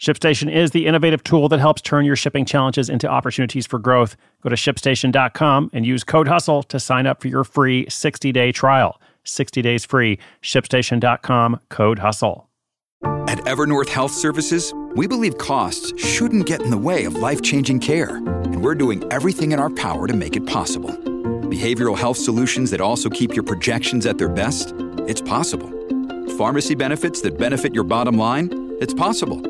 ShipStation is the innovative tool that helps turn your shipping challenges into opportunities for growth. Go to shipstation.com and use code HUSTLE to sign up for your free 60 day trial. 60 days free. ShipStation.com, code HUSTLE. At Evernorth Health Services, we believe costs shouldn't get in the way of life changing care, and we're doing everything in our power to make it possible. Behavioral health solutions that also keep your projections at their best? It's possible. Pharmacy benefits that benefit your bottom line? It's possible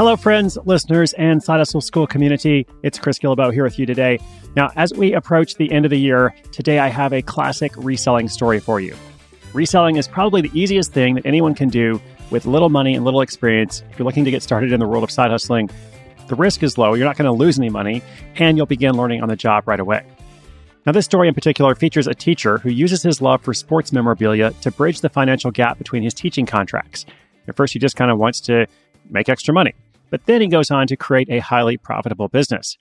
Hello, friends, listeners, and Side Hustle School community. It's Chris Guillebeau here with you today. Now, as we approach the end of the year, today I have a classic reselling story for you. Reselling is probably the easiest thing that anyone can do with little money and little experience. If you're looking to get started in the world of side hustling, the risk is low, you're not going to lose any money, and you'll begin learning on the job right away. Now, this story in particular features a teacher who uses his love for sports memorabilia to bridge the financial gap between his teaching contracts. At first, he just kind of wants to make extra money. But then he goes on to create a highly profitable business.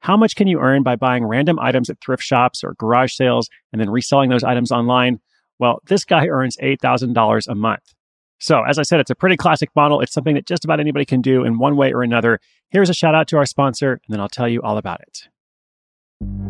How much can you earn by buying random items at thrift shops or garage sales and then reselling those items online? Well, this guy earns $8,000 a month. So, as I said, it's a pretty classic model. It's something that just about anybody can do in one way or another. Here's a shout out to our sponsor, and then I'll tell you all about it.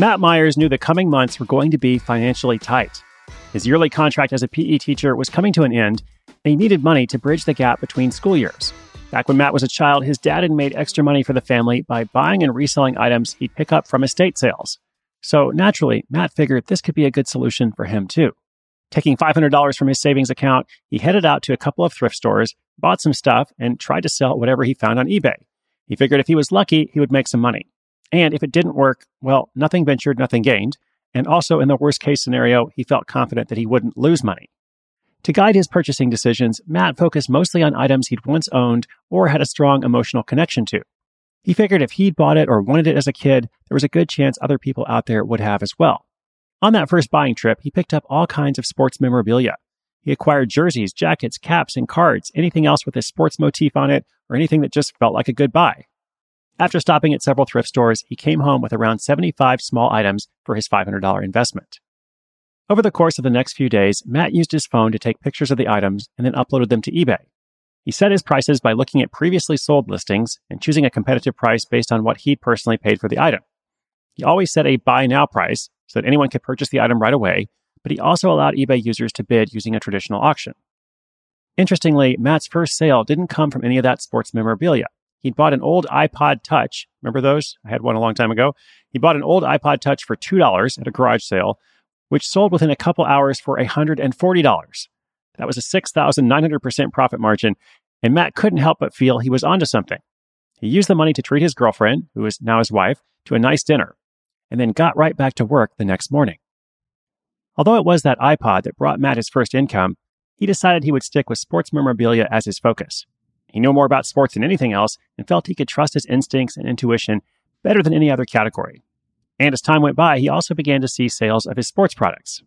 Matt Myers knew the coming months were going to be financially tight. His yearly contract as a PE teacher was coming to an end, and he needed money to bridge the gap between school years. Back when Matt was a child, his dad had made extra money for the family by buying and reselling items he'd pick up from estate sales. So naturally, Matt figured this could be a good solution for him too. Taking $500 from his savings account, he headed out to a couple of thrift stores, bought some stuff, and tried to sell whatever he found on eBay. He figured if he was lucky, he would make some money. And if it didn't work, well, nothing ventured, nothing gained. And also, in the worst case scenario, he felt confident that he wouldn't lose money. To guide his purchasing decisions, Matt focused mostly on items he'd once owned or had a strong emotional connection to. He figured if he'd bought it or wanted it as a kid, there was a good chance other people out there would have as well. On that first buying trip, he picked up all kinds of sports memorabilia. He acquired jerseys, jackets, caps, and cards, anything else with a sports motif on it, or anything that just felt like a good buy. After stopping at several thrift stores, he came home with around 75 small items for his $500 investment. Over the course of the next few days, Matt used his phone to take pictures of the items and then uploaded them to eBay. He set his prices by looking at previously sold listings and choosing a competitive price based on what he'd personally paid for the item. He always set a buy now price so that anyone could purchase the item right away, but he also allowed eBay users to bid using a traditional auction. Interestingly, Matt's first sale didn't come from any of that sports memorabilia. He'd bought an old iPod Touch. Remember those? I had one a long time ago. He bought an old iPod Touch for $2 at a garage sale, which sold within a couple hours for $140. That was a 6,900% profit margin, and Matt couldn't help but feel he was onto something. He used the money to treat his girlfriend, who is now his wife, to a nice dinner, and then got right back to work the next morning. Although it was that iPod that brought Matt his first income, he decided he would stick with sports memorabilia as his focus. He knew more about sports than anything else and felt he could trust his instincts and intuition better than any other category. And as time went by, he also began to see sales of his sports products.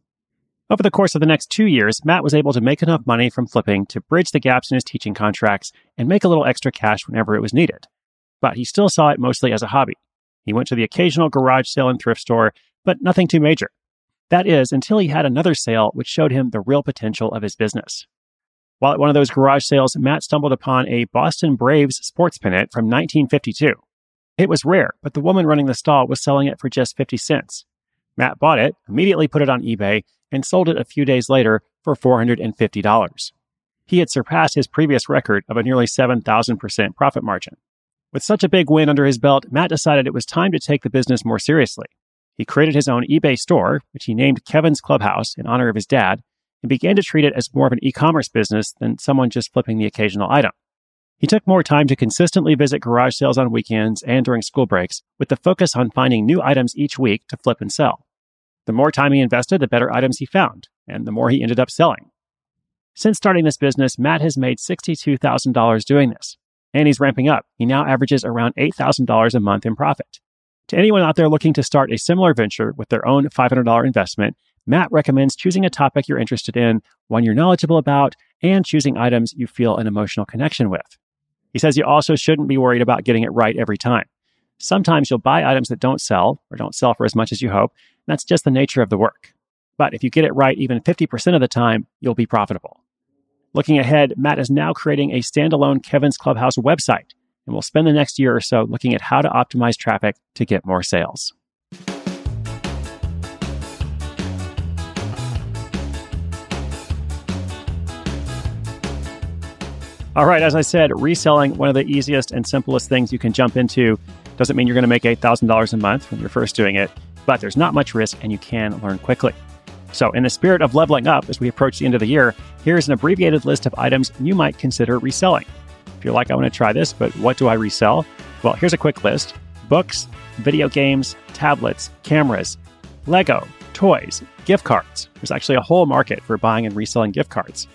Over the course of the next two years, Matt was able to make enough money from flipping to bridge the gaps in his teaching contracts and make a little extra cash whenever it was needed. But he still saw it mostly as a hobby. He went to the occasional garage sale and thrift store, but nothing too major. That is, until he had another sale which showed him the real potential of his business. While at one of those garage sales, Matt stumbled upon a Boston Braves sports pennant from 1952. It was rare, but the woman running the stall was selling it for just 50 cents. Matt bought it, immediately put it on eBay, and sold it a few days later for $450. He had surpassed his previous record of a nearly 7,000% profit margin. With such a big win under his belt, Matt decided it was time to take the business more seriously. He created his own eBay store, which he named Kevin's Clubhouse in honor of his dad, and began to treat it as more of an e commerce business than someone just flipping the occasional item. He took more time to consistently visit garage sales on weekends and during school breaks, with the focus on finding new items each week to flip and sell. The more time he invested, the better items he found, and the more he ended up selling. Since starting this business, Matt has made $62,000 doing this, and he's ramping up. He now averages around $8,000 a month in profit. To anyone out there looking to start a similar venture with their own $500 investment, Matt recommends choosing a topic you're interested in, one you're knowledgeable about, and choosing items you feel an emotional connection with. He says you also shouldn't be worried about getting it right every time. Sometimes you'll buy items that don't sell or don't sell for as much as you hope. that's just the nature of the work. But if you get it right even 50% of the time, you'll be profitable. Looking ahead, Matt is now creating a standalone Kevin's Clubhouse website, and we'll spend the next year or so looking at how to optimize traffic to get more sales. All right, as I said, reselling one of the easiest and simplest things you can jump into doesn't mean you're going to make $8,000 a month when you're first doing it, but there's not much risk and you can learn quickly. So, in the spirit of leveling up as we approach the end of the year, here's an abbreviated list of items you might consider reselling. If you're like, I want to try this, but what do I resell? Well, here's a quick list books, video games, tablets, cameras, Lego, toys, gift cards. There's actually a whole market for buying and reselling gift cards.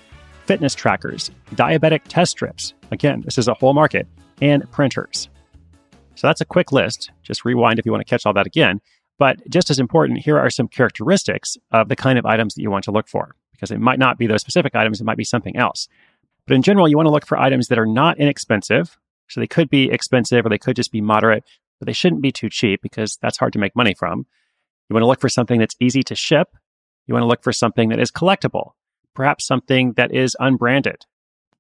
Fitness trackers, diabetic test strips. Again, this is a whole market, and printers. So that's a quick list. Just rewind if you want to catch all that again. But just as important, here are some characteristics of the kind of items that you want to look for, because it might not be those specific items, it might be something else. But in general, you want to look for items that are not inexpensive. So they could be expensive or they could just be moderate, but they shouldn't be too cheap because that's hard to make money from. You want to look for something that's easy to ship. You want to look for something that is collectible, perhaps something that is unbranded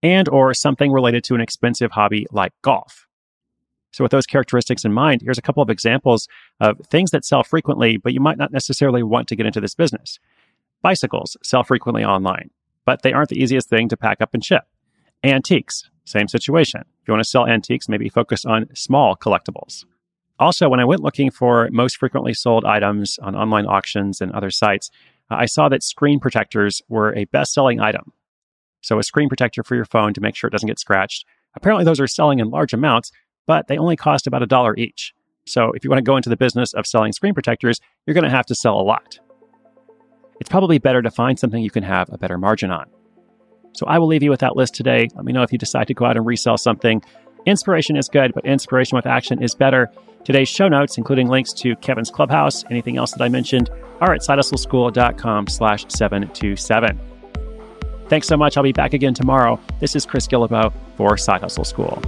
and or something related to an expensive hobby like golf. So, with those characteristics in mind, here's a couple of examples of things that sell frequently, but you might not necessarily want to get into this business. Bicycles sell frequently online, but they aren't the easiest thing to pack up and ship. Antiques, same situation. If you want to sell antiques, maybe focus on small collectibles. Also, when I went looking for most frequently sold items on online auctions and other sites, I saw that screen protectors were a best selling item. So, a screen protector for your phone to make sure it doesn't get scratched. Apparently, those are selling in large amounts, but they only cost about a dollar each. So if you want to go into the business of selling screen protectors, you're going to have to sell a lot. It's probably better to find something you can have a better margin on. So I will leave you with that list today. Let me know if you decide to go out and resell something. Inspiration is good, but inspiration with action is better. Today's show notes, including links to Kevin's Clubhouse, anything else that I mentioned, are at sidehustleschool.com slash 727. Thanks so much. I'll be back again tomorrow. This is Chris Guillebeau for Side Hustle School.